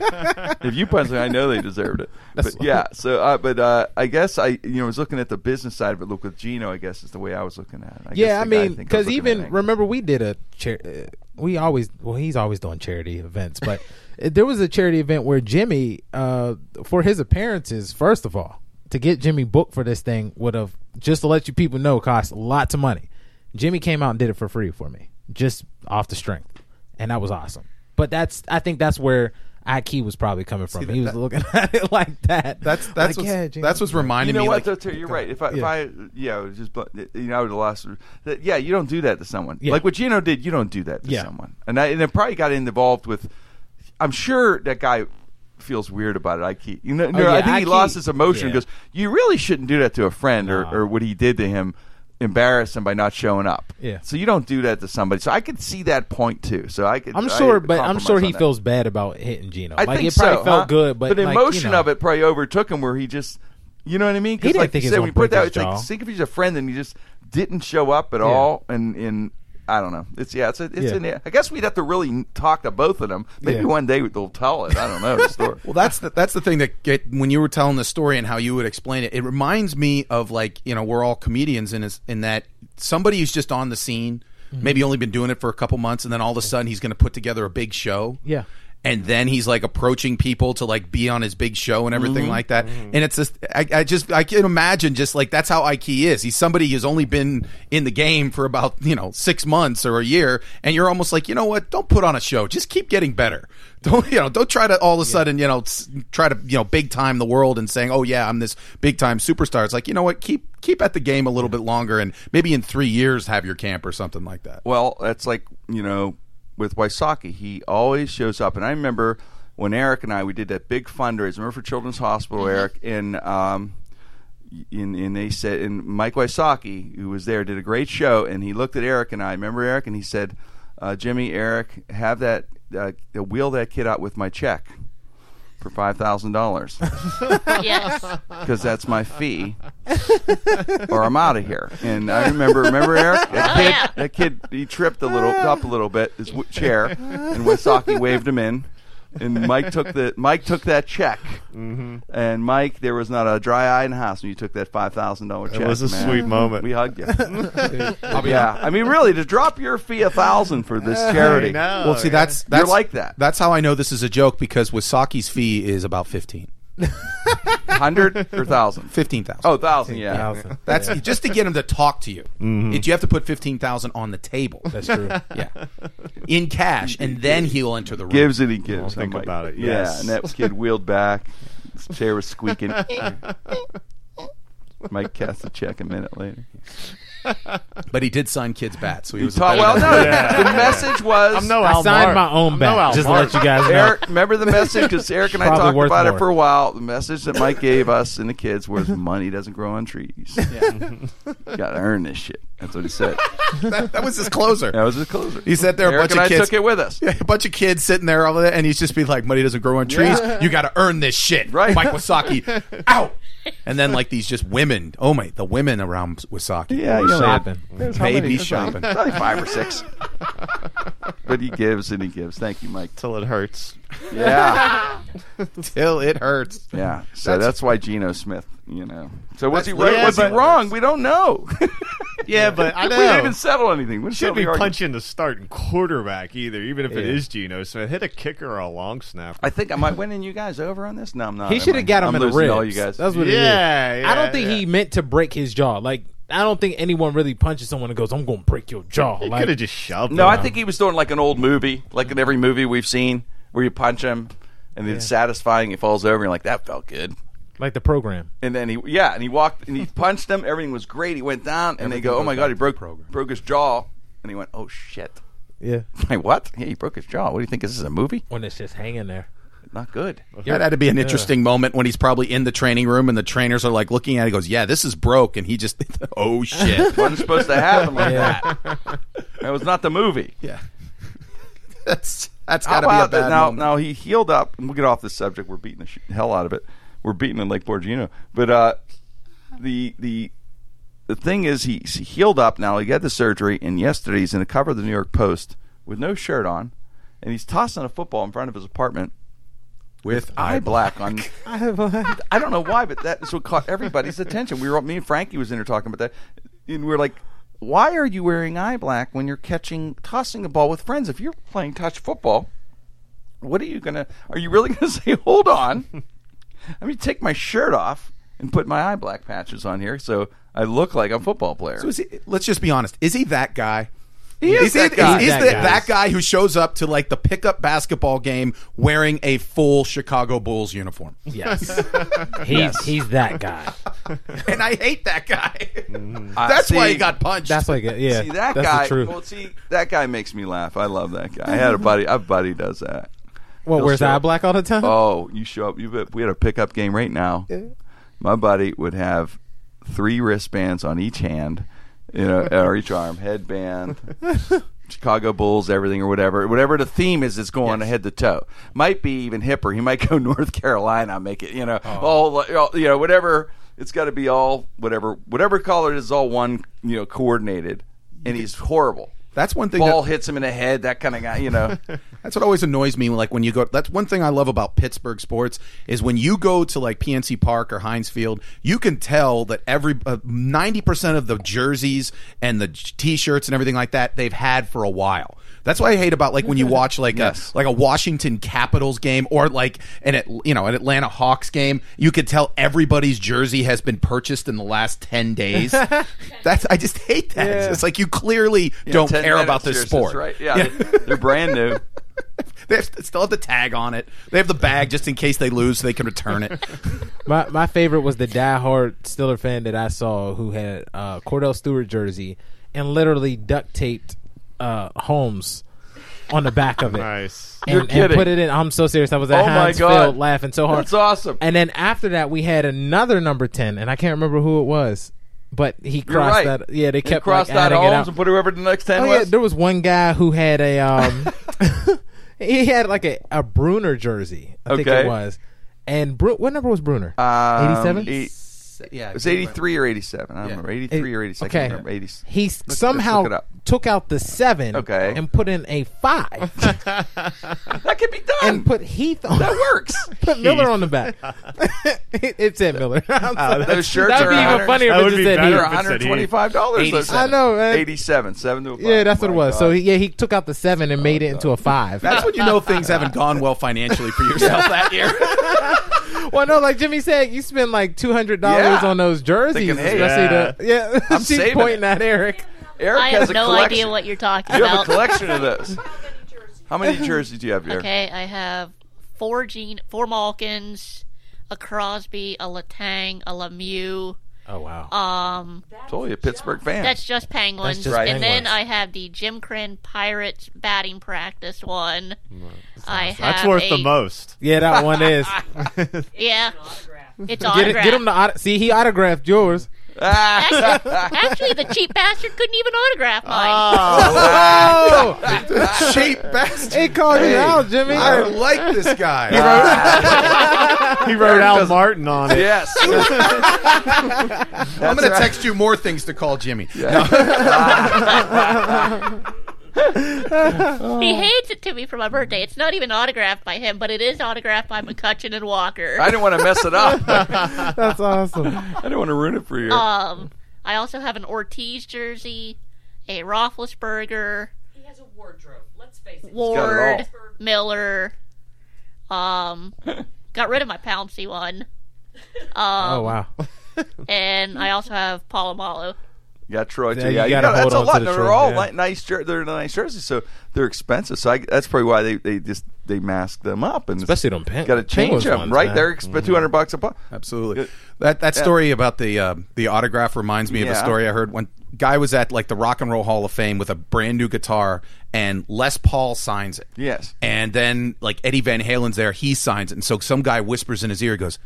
if you punch them, I know they deserved it. That's but yeah, so uh, but uh, I guess I you know was looking at the business side of it. Look with Geno, I guess is the way I was looking at it. I yeah, I mean, I because even remember we did a char- uh, we always well he's always doing charity events, but (laughs) there was a charity event where Jimmy uh for his appearances, first of all, to get Jimmy booked for this thing would have just to let you people know cost lots of money. Jimmy came out and did it for free for me, just off the strength, and that was awesome. But that's I think that's where Ike was probably coming from. that- he was that- looking (laughs) at it like that. That's that's Like, what's, yeah, Jimmy. that's what's reminding you know me. what? like, though, Terry, you're right. If I, if I, yeah, just, you know, I would have lost. That, yeah, you don't do that to someone. Yeah. Like what Geno did, you don't do that to Yeah. someone. And I, and it probably got involved with. I'm sure that guy feels weird about it. I keep, you know, oh, no, yeah, I think he Ike- lost his emotion yeah. because you really shouldn't do that to a friend or, or what he did to him. Embarrass him by not showing up. Yeah. So you don't do that to somebody. So I could see that point too. So I could. I'm I sure, but I'm sure he feels bad about hitting Geno. I like think it probably so, felt huh? good, but the like, emotion you know, of it probably overtook him, where he just, you know what I mean? He didn't like think you said, when you put that, it's like think if he's a friend and he just didn't show up at all, and and I don't know. It's yeah. It's a, it's Yeah. an. I guess we'd have to really talk to both of them. Maybe Yeah. one day they'll tell it. I don't know the story. (laughs) Well, that's the, that's the thing that get when you were telling the story and how you would explain it. It reminds me of like you know we're all comedians in his, in that somebody who's just on the scene, mm-hmm. maybe only been doing it for a couple months, and then all of a sudden he's going to put together a big show. Yeah. And then he's like approaching people to like be on his big show and everything mm-hmm. like that. Mm-hmm. And it's just, I, I just, I can imagine just like that's how Ike is. He's somebody who's only been in the game for about, you know, six months or a year. And you're almost like, you know what? Don't put on a show. Just keep getting better. (laughs) Don't, you know, don't try to all of a sudden, you know, try to, you know, big time the world and saying, oh yeah, I'm this big time superstar. It's like, you know what? Keep, keep at the game a little bit longer and maybe in three years have your camp or something like that. Well, that's like you know with Wysocki, he always shows up, and I remember when Eric and I we did that big fundraiser. Remember for Children's Hospital, Eric, and um, in and they said, and Mike Wysocki, who was there, did a great show, and he looked at Eric and I. Remember Eric, and he said, uh, "Jimmy, Eric, have that uh, wheel that kid out with my check." For five thousand dollars, (laughs) yes. because that's my fee, or I'm out of here. And I remember, remember Eric, that Oh, kid, that kid, he tripped a little, up a little bit, his w- chair, and Wysocki waved him in. And Mike took the Mike took that check, Mm-hmm. and Mike, there was not a dry eye in the house when you took that five thousand dollar check. It was a man. sweet moment. We hugged you. (laughs) yeah, I mean, really, to drop your fee a thousand for this charity, I know. Well, see, that's that's like that. That's how I know this is a joke because Wysocki's fee is about fifteen. (laughs) hundred or thousand? Fifteen thousand. Oh, thousand, yeah. Thousand. That's just to get him to talk to you. Mm-hmm. It- you have to put fifteen thousand on the table. That's true. yeah, in cash, and then he'll enter the room. Gives it and he gives. think I'm like, about it, Yeah, and that kid wheeled back. His chair was squeaking. (laughs) Mike cast a check a minute later. (laughs) but he did sign kids' bats, so he You was. talk, better well, than- no, the message was. I'm no I signed Mark. my own I'm no Al just to let you guys know. Eric, remember the message? Because Eric and I talked worth about it for a while. The message that Mike gave us and the kids was money doesn't grow on trees. You Got to earn this shit. That's what he said. that, that was his closer. That was his closer. He sat there, a bunch and of I kids. took it with us. Yeah, a bunch of kids sitting there over there, and he's just be like, "Money doesn't grow on trees. You got to earn this shit." Right. Mike Wysocki, (laughs) out. (laughs) And then like these just women. Oh my, the women around Wysocki. Yeah, you know, shopping. there's how many- Baby there's shopping. Probably (laughs) five or six. (laughs) but he gives and he gives. Thank you, Mike. Till it hurts. Yeah, (laughs) till it hurts. yeah. So That's- that's, why Geno Smith. You know. So was he That's- right? yeah, was he but- wrong? We don't know. (laughs) Yeah, but I we didn't know. even settle anything. We Shouldn't settled the be argument. punching the starting quarterback either, even if it Yeah. is Geno Smith. Hit a kicker or a long snap. I think am I winning you guys over on this? No, I'm not. He am should I? have got him I'm in the losing ribs. All you guys. That's what it is. Yeah, I don't think yeah. he meant to break his jaw. Like I don't think anyone really punches someone and goes, "I'm going to break your jaw." He Like, could have just shoved No, him. I think he was doing like an old movie, like in every movie we've seen, where you punch him, and it's satisfying. He falls over, and you're like, "That felt good." like the program. And then he, yeah, and he walked and he punched him. Everything was great. He went down, and they go, "Oh my god, he broke program. broke his jaw," and he went, "Oh shit." Yeah, (laughs) Like what? Yeah, he broke his jaw. What do you think? This is a movie? when it's just hanging there. Not good. That had to be an interesting moment when he's probably in the training room and the trainers are like looking at it. He goes, "Yeah, this is broke," and he just, (laughs) "Oh shit." (laughs) wasn't supposed to happen like Yeah. that. That was not the movie. yeah, (laughs) that's that's How got to be a about bad that? Now, moment. now he healed up, and we'll get off this subject. We're beating the sh- hell out of it. We're beating in Lake Borgino, but uh, the the the thing is, he, he healed up. Now he had the surgery, and yesterday he's in the cover of the New York Post with no shirt on, and he's tossing a football in front of his apartment with eye black on. (laughs) I have a I don't know why, but that's what caught everybody's attention. We were me and Frankie was in there talking about that, and we are like, "Why are you wearing eye black when you're catching tossing a ball with friends? If you're playing touch football, what are you gonna? Are you really gonna (laughs) say, hold on? Let me take my shirt off and put my eye black patches on here so I look like a football player." So is he, let's just be honest. Is he that guy? He is that guy. Is, That that, guy. that guy who shows up to like the pickup basketball game wearing a full Chicago Bulls uniform? yes. (laughs) He's he's that guy. (laughs) and I hate that guy. Mm-hmm. I- That's why see- he got punched. That's like a, yeah. See that that's guy? The truth. Well, see that guy makes me laugh. I love that guy. I had a (laughs) buddy. A buddy does that. What he'll wears show eye black all the time? Oh, you show up. You we had a pickup game right now. My buddy would have three wristbands on each hand, you know, (laughs) or each arm, headband, Chicago Bulls, everything or whatever, whatever the theme is, is going head to toe. Might be even hipper. He might go (laughs) North Carolina, make it, you know, oh. all all- you know, whatever. It's got to be all whatever, whatever color it is, all one, you know, coordinated. And he's horrible. That's one thing. ball that, hits him in the head. That kind of guy, you know. (laughs) That's what always annoys me. Like when you go, that's one thing I love about Pittsburgh sports is when you go to like PNC Park or Heinz Field, you can tell that every uh, ninety percent of the jerseys and the t-shirts and everything like that they've had for a while. That's what I hate about like when you watch like Yes. a like a Washington Capitals game or like an At- you know an Atlanta Hawks game. You could tell everybody's jersey has been purchased in the last ten days. (laughs) That's I just hate that. It's just like you clearly don't 10 care about minutes, this yours sport. right? Yeah, They, they're brand new. (laughs) They have, still have the tag on it. They have the bag just in case they lose, so they can return it. (laughs) My my favorite was the diehard Steeler fan that I saw who had uh, Kordell Stewart jersey and literally duct taped uh, Holmes on the back of it. Nice. And, You're kidding. and put it in. I'm so serious. I was at Oh my Heinz God. Field laughing so hard. That's awesome. And then after that, we had another number ten, and I can't remember who it was, but he crossed right. that. Yeah, they kept crossed like, out adding it Holmes out. and put whoever the next ten Oh yeah, was. there was one guy who had a um, (laughs) (laughs) he had like a, a Bruener jersey. I think Okay. it was. And Bru- what number was Bruener? Um, Eighty seven. Eight- yeah, it was eighty three or eighty seven. I don't Yeah. remember eighty three or eighty six. I Okay. can't remember. 80. He s- somehow it up. took out the seven Okay. and put in a five (laughs) That could be done. and put Heath on. that works. (laughs) Put Miller on the back. it, it said Miller. I'm (laughs) sorry. Uh, those shirts That'd are be even 100 funnier That if it would just be said better They're Heath. if it said one hundred twenty five dollars. I know, uh, man. Eighty seven, seven to a five. Yeah, that's what it was. God. So he, yeah, he took out the seven and made it oh into a five. That's when you know things haven't gone well financially for yourself that year. (laughs) well, no, like Jimmy said, you spend like two hundred dollars Yeah. on those jerseys, Thinking, hey, especially yeah. the yeah. I'm (laughs) She's saving pointing it. at Eric. Eric I has have a no collection. idea what you're talking about. You have a collection of those. (laughs) How many jerseys do you have, here? Okay, I have four Gene, four Malkins, a Crosby, a Letang, a Lemieux. Oh wow. Um, Told you, a Pittsburgh fan. that's just Penguins, That's just Right. and then I have the Jim Krenn Pirates batting practice one. I have That's worth a, the most. Yeah, that one is. (laughs) Yeah, it's Get, it, get him to auto- see. He autographed yours. Actually, (laughs) actually, the cheap bastard couldn't even autograph mine. Oh, Cheap (laughs) bastard. he called you out, Jimmy. I like this guy. He wrote (laughs) Al Martin on it. yes. I'm going to text you more things to call Jimmy. He hands it to me for my birthday. It's not even autographed by him, but it is autographed by McCutcheon and Walker. I didn't want to mess it up. (laughs) That's awesome. I didn't want to ruin it for you. Um, I also have an Ortiz jersey, a Roethlisberger, He has a wardrobe. Let's face it. Ward, all. Miller. Um, got rid of my Pouncey one. (laughs) Um, Oh wow. and I also have Polamalu. You got Troy too. Yeah, you Yeah, you gotta that's hold a on to lot. the They're Troy, all yeah. nice. Jer- they're nice jerseys, so they're expensive. So I, that's probably why they, they just they mask them up and Especially them pen- got to change them ones, right. man. They're exp- two hundred bucks a pop. Absolutely. That that story about the uh, the autograph reminds me of a story I heard when guy was at like the Rock and Roll Hall of Fame with a brand new guitar and Les Paul signs it. Yes. And then like Eddie Van Halen's there, he signs it. And so some guy whispers in his ear, goes,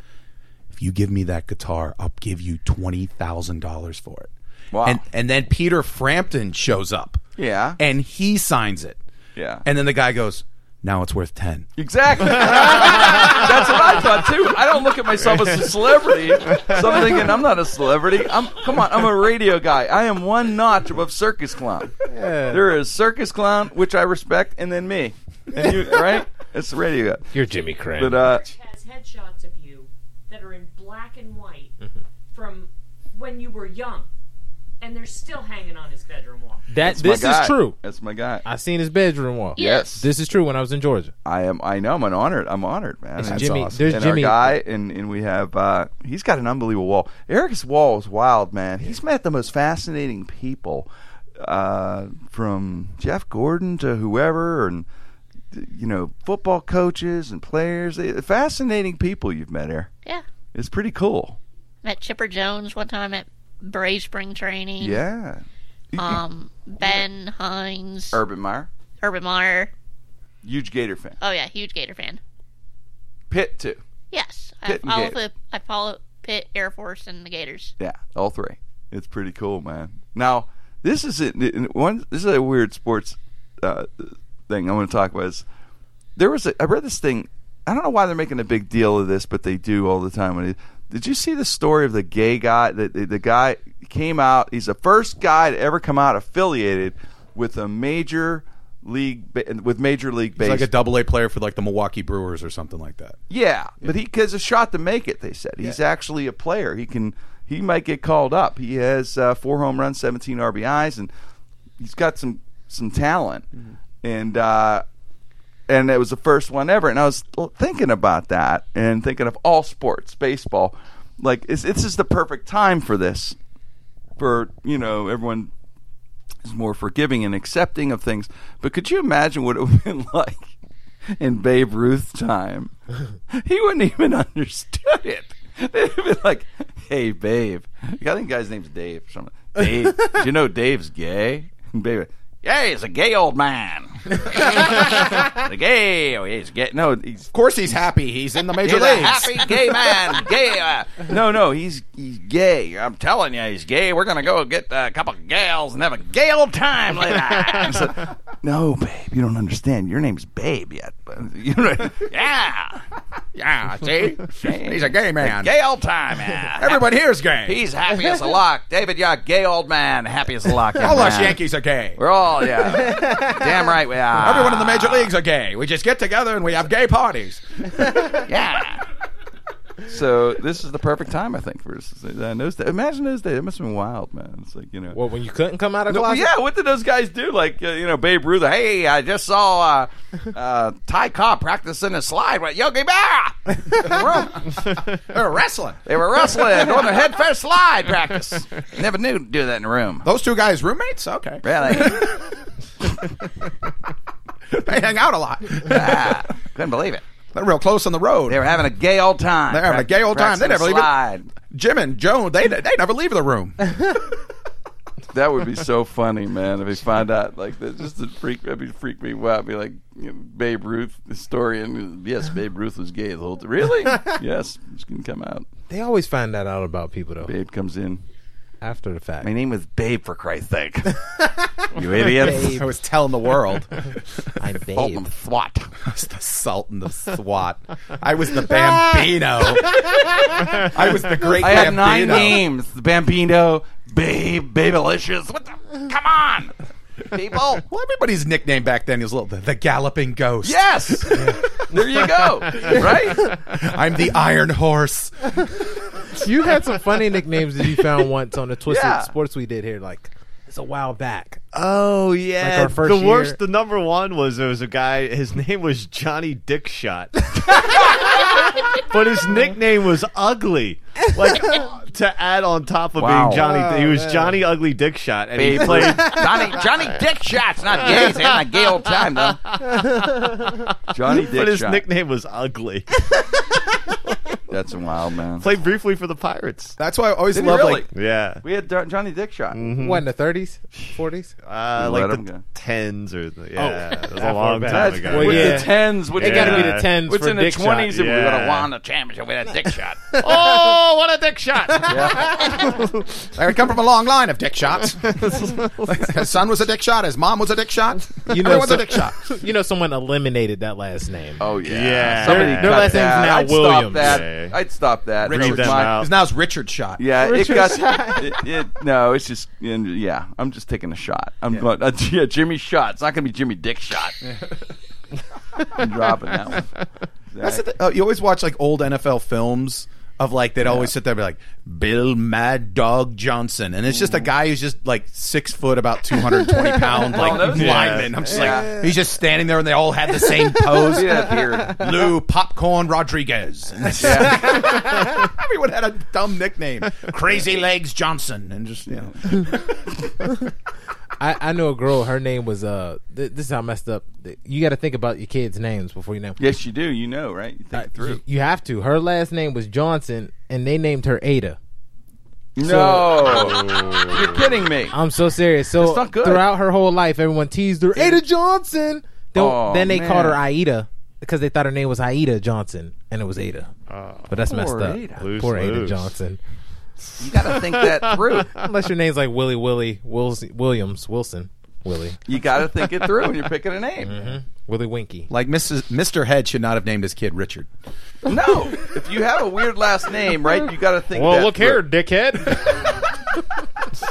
"If you give me that guitar, I'll give you twenty thousand dollars for it." Wow. And and then Peter Frampton shows up. Yeah. And he signs it. Yeah. And then the guy goes, "Now it's worth 10. Exactly. (laughs) That's what I thought too. I don't look at myself as a celebrity. So I'm thinking I'm not a celebrity. I'm come on. I'm a radio guy. I am one notch above circus clown. There is circus clown, which I respect, and then me. And you, right? It's the radio guy. You're Jimmy Krenn. But uh, has headshots of you that are in black and white from when you were young, and they're still hanging on his bedroom wall. that that's my this is true. That's my guy. I've seen his bedroom wall. Yes. This is true when I was in Georgia. I am. I know. I'm an honored. I'm honored, man. It's Jimmy. awesome. There's and Jimmy. our guy, and, and we have uh, he's got an unbelievable wall. Eric's wall is wild, man. He's met the most fascinating people, uh, from Jeff Gordon to whoever, and you know, football coaches and players. They- Fascinating people you've met here. Yeah. It's pretty cool. Met Chipper Jones one time at Brave Spring Training. Yeah. Um, Ben Hines, Urban Meyer, Urban Meyer. huge Gator fan. Oh yeah, huge Gator fan. Pitt too. Yes, I Pitt and follow Gator. the I follow Pitt Air Force and the Gators. Yeah, all three. It's pretty cool, man. Now, this is it. One, this is a weird sports uh, thing I want to talk about. Is there was a, I read this thing. I don't know why they're making a big deal of this, but they do all the time. When did you see the story of the gay guy? That the, the guy came out. He's the first guy to ever come out affiliated with a major league with major league He's like a double A player for like the Milwaukee Brewers or something like that. Yeah, but he has a shot to make it. They said he's actually a player. He can. He might get called up. He has uh, four home runs, seventeen RBIs, and he's got some some talent. And uh, and it was the first one ever. And I was thinking about that and thinking of all sports, baseball. Like it's, this is the perfect time for this. For you know, everyone is more forgiving and accepting of things. But could you imagine what it would (laughs) have been like in Babe Ruth's time? (laughs) He wouldn't even understood it. (laughs) They'd been like, "Hey, Babe," I think the guy's name's Dave. Or something. Dave, do you know Dave's gay? And Babe, yeah, he's a gay old man. (laughs) the gay, oh, he's gay. No, he's Of course, he's happy. He's in the major He's a leagues. happy gay man. Gay. Uh, (laughs) no, no, he's he's gay. I'm telling you, he's gay. We're gonna go get a couple of gals and have a gay old time later. (laughs) Said, no, babe, you don't understand. Your name's Babe yet, but you know, yeah, yeah, (laughs) see, he's a gay man. gay old time. Everybody here's gay. He's happy as a lark. David, you're gay old man. Happy as a lark. young All us man. Yankees are gay. We're all yeah. Damn right we are. Everyone in the major leagues are gay. We just get together and we have gay parties. (laughs) Yeah. So this is the perfect time, I think, for uh, those days. Imagine those days. It must have been wild, man. It's like you know. Well, when you couldn't come out of No, closet. yeah, what did those guys do? Like, uh, you know, Babe Ruth. Hey, I just saw uh, (laughs) uh, Ty Cobb practicing a slide with Yogi Berra in the room. they were wrestling. They were wrestling, doing their head first slide practice. Never knew to do that in the room. Those two guys roommates? Okay. Really? (laughs) They hang out a lot. (laughs) Ah, couldn't believe it. They're real close on the road. They were having a gay old time. They're having a gay old time. They Practicing never leave it. slide. Jim and Joan, they they never leave the room. (laughs) That would be so funny, man. If he find out like that, just to freak, that'd be freak me out. Be like, you know, Babe Ruth historian. Yes, Babe Ruth was gay the whole time. Really? (laughs) yes, it's gonna come out. They always find that out about people though Babe comes in. After the fact. My name was Babe, for Christ's sake. (laughs) you idiots. I was telling the world. (laughs) I'm Fulton babe. Swat. I was the Sultan of SWAT. I was the (laughs) Bambino. I was the great I had Bambino. nine names: the Bambino, Babe, Babelicious. What the? Come on, people. (laughs) Well, everybody's nickname back then was little the, the Galloping Ghost. Yes. there you go. (laughs) Right. I'm the Iron Horse. You had some funny nicknames that you found once on the Twisted Yeah. Sports we did here. Like it's a while back. Oh yeah, our first the year. worst. The number one was there was a guy. His name was Johnny Dickshot, (laughs) but his nickname was Ugly. Like to add on top of Wow. being Johnny, he was oh, man. Johnny Ugly Dickshot, and Babe he played. Johnny Johnny Dick Shots, not gay. He's having a gay old time though. (laughs) Johnny Dick But his Shot. nickname was Ugly. (laughs) That's a wild man. Played briefly for the Pirates. That's why I always Did he love really? like Yeah, We had Jo- Johnny Dick Shot. What in the 30s, 40s? uh, Let like him the go. tens or the, yeah, it was a long back. time That's ago. Well, with yeah. the tens. With It the, got to be the 10s What's for in the Dick Shot. twenties? If we would have Yeah. won the championship with a dick (laughs) shot. oh, what a dick shot! (laughs) (laughs) I come from a long line of dick shots. his son was a dick shot. His mom was a dick shot. You know, Everyone's so- a dick shot. you know, someone eliminated that last name. Oh yeah. Yeah. Somebody Their- their cut last name's that. now I'd Williams. Stop that. Yeah. I'd stop that. Read It was them my- out. Because now it's Richard Shot. Yeah, it got. It, it, no, it's just. Yeah, I'm just taking a shot. I'm going. Uh, (laughs) yeah, Jimmy shot. It's not going to be Jimmy Dick shot. I'm dropping that one. That's the thing. Oh, you always watch like old NFL films of like they'd always sit there and be like Bill Mad Dog Johnson, and it's just a mm. guy who's just like six foot, about two hundred twenty (laughs) pound, like those- lineman. I'm just Yeah. like he's just standing there, and they all had the same (laughs) pose. Yeah, beard. Lou Popcorn Rodriguez. (laughs) And Everyone had a dumb nickname, Crazy Legs Johnson, and just you know. I, I know a girl. Her name was uh. Th- this is how I messed up. You got to think about your kids' names before you name. Yes, you do. You know, right? You think Uh, it through. you, you have to. Her last name was Johnson, and they named her Ada. no, (laughs) you're kidding me. I'm so serious. So That's not good. throughout her whole life, everyone teased her Ada Johnson. Then, Oh, then they called her man. Aida because they thought her name was Aida Johnson, and it was Ada. but that's messed poor up. Ada. Loose, Poor Ada loose. Johnson. You got to think that through. (laughs) Unless your name's like Willie Willie Wills, Williams Wilson Willie You got to think it through when you're picking a name. Mm-hmm. Willie Winky. Like Mrs. Mr. Head should not have named his kid Richard. No, if you have a weird last name, right? You got to think. Well, that look through. here, dickhead.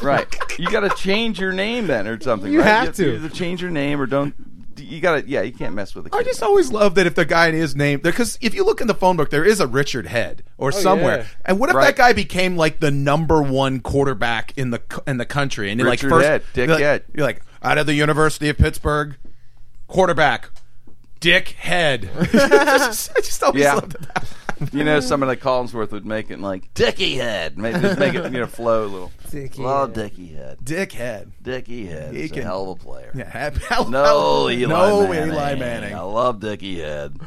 right. You got to change your name then, or something. You right? have to. either change your name or don't. You got to. Yeah, you can't mess with a kid. I just always love that if the guy is named because if you look in the phone book, there is a Richard Head or oh, somewhere. yeah. And what if Right. that guy became like the number one quarterback in the co- in the country? And you're like Richard first, Head, Dick you're like, Head. You're like out of the University of Pittsburgh, quarterback, Dick Head. (laughs) (laughs) I just always Yeah. loved that. You know, somebody like Collinsworth would make it like Dicky Head, make, just make it you know flow a little. Dicky oh, Head. Dicky Head, Dick Head. Dicky Head. He He's a can- hell of a player. Yeah, happy, (laughs) hell, No, hell- Eli no Manning. Eli Manning. I love Dicky Head.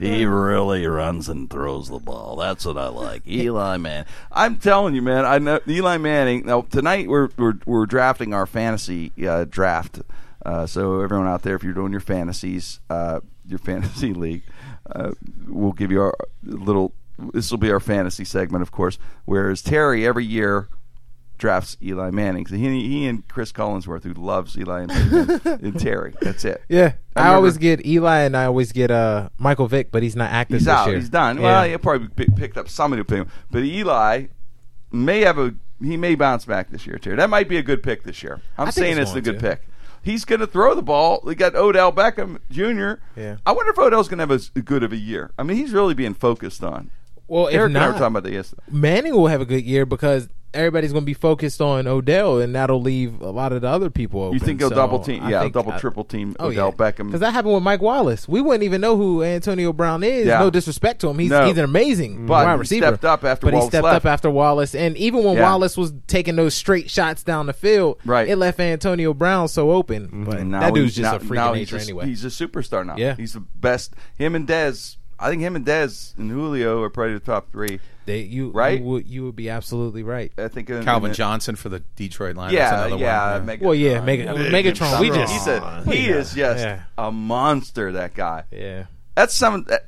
He really runs and throws the ball. That's what I like. Eli Manning. I'm telling you, man. I know Eli Manning. Now tonight we're we're, we're drafting our fantasy uh, draft. Uh, so everyone out there, if you're doing your fantasies, uh, your (laughs) fantasy league, uh, we'll give you our little. This will be our fantasy segment, of course. Whereas Terry every year drafts Eli Manning. So he, he and Chris Collinsworth, who loves Eli and, and Terry. That's it. Yeah, I I, always get Eli, and I always get uh Michael Vick, but he's not active He's this out. year. He's done. Yeah. Well, he probably pick, picked up somebody to pick him. But Eli may have a he may bounce back this year too. That might be a good pick this year. I'm saying he's it's a good to. pick. He's going to throw the ball. We got Odell Beckham Jr. Yeah. I wonder if Odell's going to have a s- good of a year. I mean, he's really being focused on. well, if Eric and I were talking about that yesterday. Manning will have a good year because everybody's going to be focused on Odell, and that'll leave a lot of the other people open. You think he'll So double team? Yeah, double I- triple team Oh, Odell yeah. Beckham. Because that happened with Mike Wallace. We wouldn't even know who Antonio Brown is. Yeah. No disrespect to him. He's No. he's an amazing But wide he receiver. stepped up after but Wallace he stepped left. up after Wallace. And even when Yeah. Wallace was taking those straight shots down the field, Right. it left Antonio Brown so open. Mm-hmm. But And now that dude's just now- a freak now of he's nature anyway. He's a superstar now. Yeah. he's the best. Him and Dez. I think him and Dez and Julio are probably the top three. They, you, Right? You would, you would be absolutely right. I think in- Calvin in- Johnson for the Detroit Lions. Yeah, That's another yeah. one. Megatron. Well, yeah, Mega- Megatron, we just- he's a, he is just Yeah. a monster. That guy. Yeah. That's some that,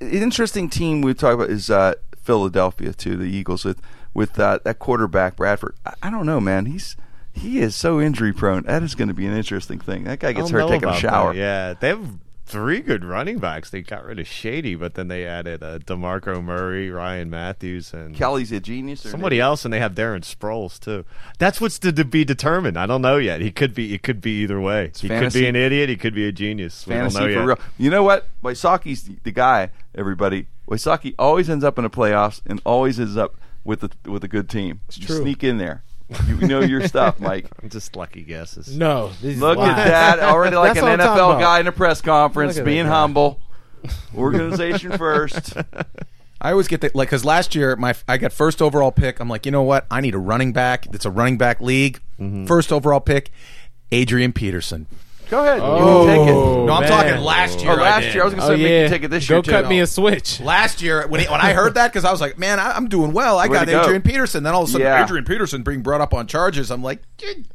an interesting team we talk about is uh, Philadelphia too. The Eagles with with uh, that quarterback Bradford. I, I don't know, man. He's he is so injury prone. That is going to be an interesting thing. That guy gets hurt know taking a shower. that. Yeah, they have three good running backs. They got rid of Shady, but then they added uh, Demarco Murray, Ryan Mathews, and Kelly's a genius. Or somebody else, and they have Darren Sproles too. That's what's to, to be determined. I don't know yet. He could be. It could be either way. he fantasy- could be an idiot. He could be a genius. We fantasy don't know for yet. real. You know what? Wysocki's the, the guy. Everybody, Waisaki always ends up in the playoffs and always ends up with a with a good team. you true. sneak in there. You know your stuff, (laughs) Mike. I'm just lucky guesses. No. This Look lies. at that. Already like That's an what I'm talking NFL about. guy in a press conference, Look at being that guy. humble. Organization first. (laughs) I always get that, like because last year my I got first overall pick. I'm like, you know what? I need a running back. It's a running back league. Mm-hmm. First overall pick, Adrian Peterson. Go ahead. Oh, you can take it. No, I'm man. talking last year. Oh, last did. year I was going to Oh say yeah. make you take it this Go year too. cut me a switch. Last year, when, he, when I heard that, because I was like, man, I, I'm doing well. I Way got to go. Adrian Peterson. Then all of a sudden, Yeah. Adrian Peterson being brought up on charges. I'm like,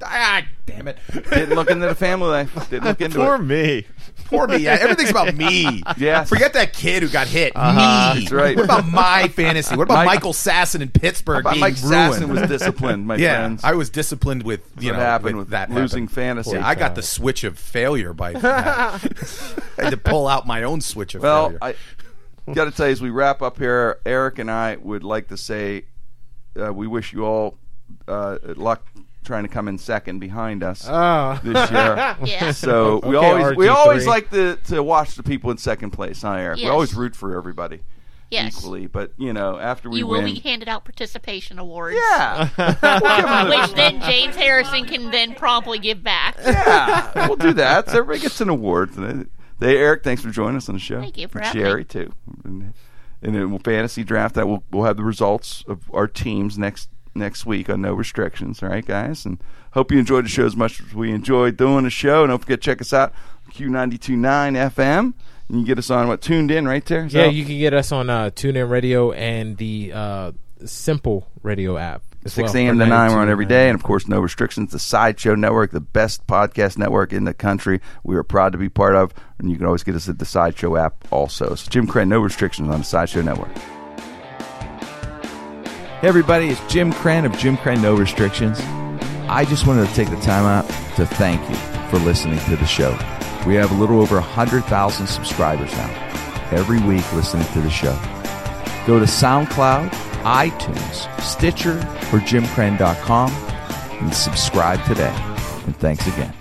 ah, damn it. Didn't look into the (laughs) family life. Didn't look into Poor it. me. Poor me. Everything's about me. Yes. Forget that kid who got hit. Uh-huh. me. That's right. What about my fantasy? What about Mike- Michael Sasson in Pittsburgh But being Mike ruined? Sasson was disciplined, my (laughs) yeah, friends. I was disciplined with you what know happened with with that losing happened. fantasy. Yeah, I got the switch of failure by (laughs) I had to pull out my own switch of Well, failure. I got to tell you, as we wrap up here, Eric and I would like to say uh, we wish you all uh, luck trying to come in second behind us Oh. this year. (laughs) Yeah. So we Okay, always we RG3. always like to, to watch the people in second place, huh, Eric? We always root for everybody Yes. equally, but you know after we You win, will be handed out participation awards. yeah, (laughs) we'll give 'em the- (laughs) Which then James Harrison can then promptly give back. yeah, we'll do that. So everybody gets an award. They, Eric, thanks for joining us on the show. Thank you for And having Sherry me. too. And, and then we'll fantasy draft that. We'll we'll have the results of our teams next next week on no restrictions. All right, guys, and hope you enjoyed the show as much as we enjoyed doing the show. And don't forget to check us out Q 92.9 FM. And you can get us on what tuned in right there. Is Yeah, you can get us on uh, TuneIn Radio and the uh, Simple Radio app. as 6 well, a.m. for to 9, we're on every day. And of course, No Restrictions, the Sideshow Network, the best podcast network in the country. We are proud to be part of. And you can always get us at the Sideshow app also. So, Jim Krenn, No Restrictions on the Sideshow Network. Hey, everybody, it's Jim Krenn of Jim Krenn No Restrictions. I just wanted to take the time out to thank you for listening to the show. We have a little over 100,000 subscribers now, every week listening to the show. Go to SoundCloud, iTunes, Stitcher, or jimkrenn.com and subscribe today. And thanks again.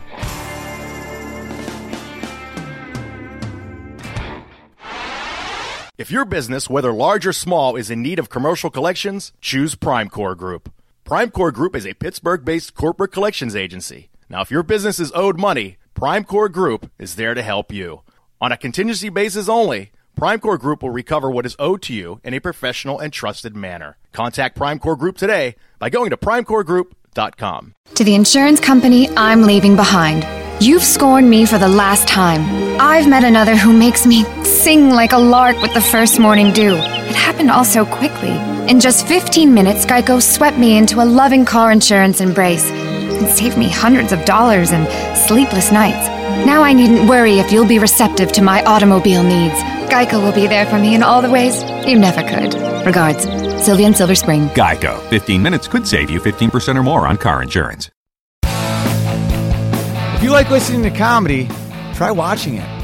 If your business, whether large or small, is in need of commercial collections, choose Primecore Group. Primecore Group is a Pittsburgh based corporate collections agency. Now, if your business is owed money, Primecore Group is there to help you. On a contingency basis only, Primecore Group will recover what is owed to you in a professional and trusted manner. Contact Primecore Group today by going to primecoregroup.com. To the insurance company I'm leaving behind. You've scorned me for the last time. I've met another who makes me sing like a lark with the first morning dew. It happened all so quickly. In just 15 minutes, Geico swept me into a loving car insurance embrace and saved me hundreds of dollars and sleepless nights. Now I needn't worry if you'll be receptive to my automobile needs. Geico will be there for me in all the ways you never could. Regards, Sylvia and Silver Spring. Geico. 15 minutes could save you 15% or more on car insurance. If you like listening to comedy, try watching it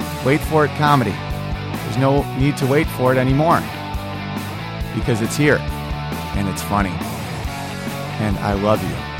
wait for it comedy. There's no need to wait for it anymore because it's here and it's funny. And I love you.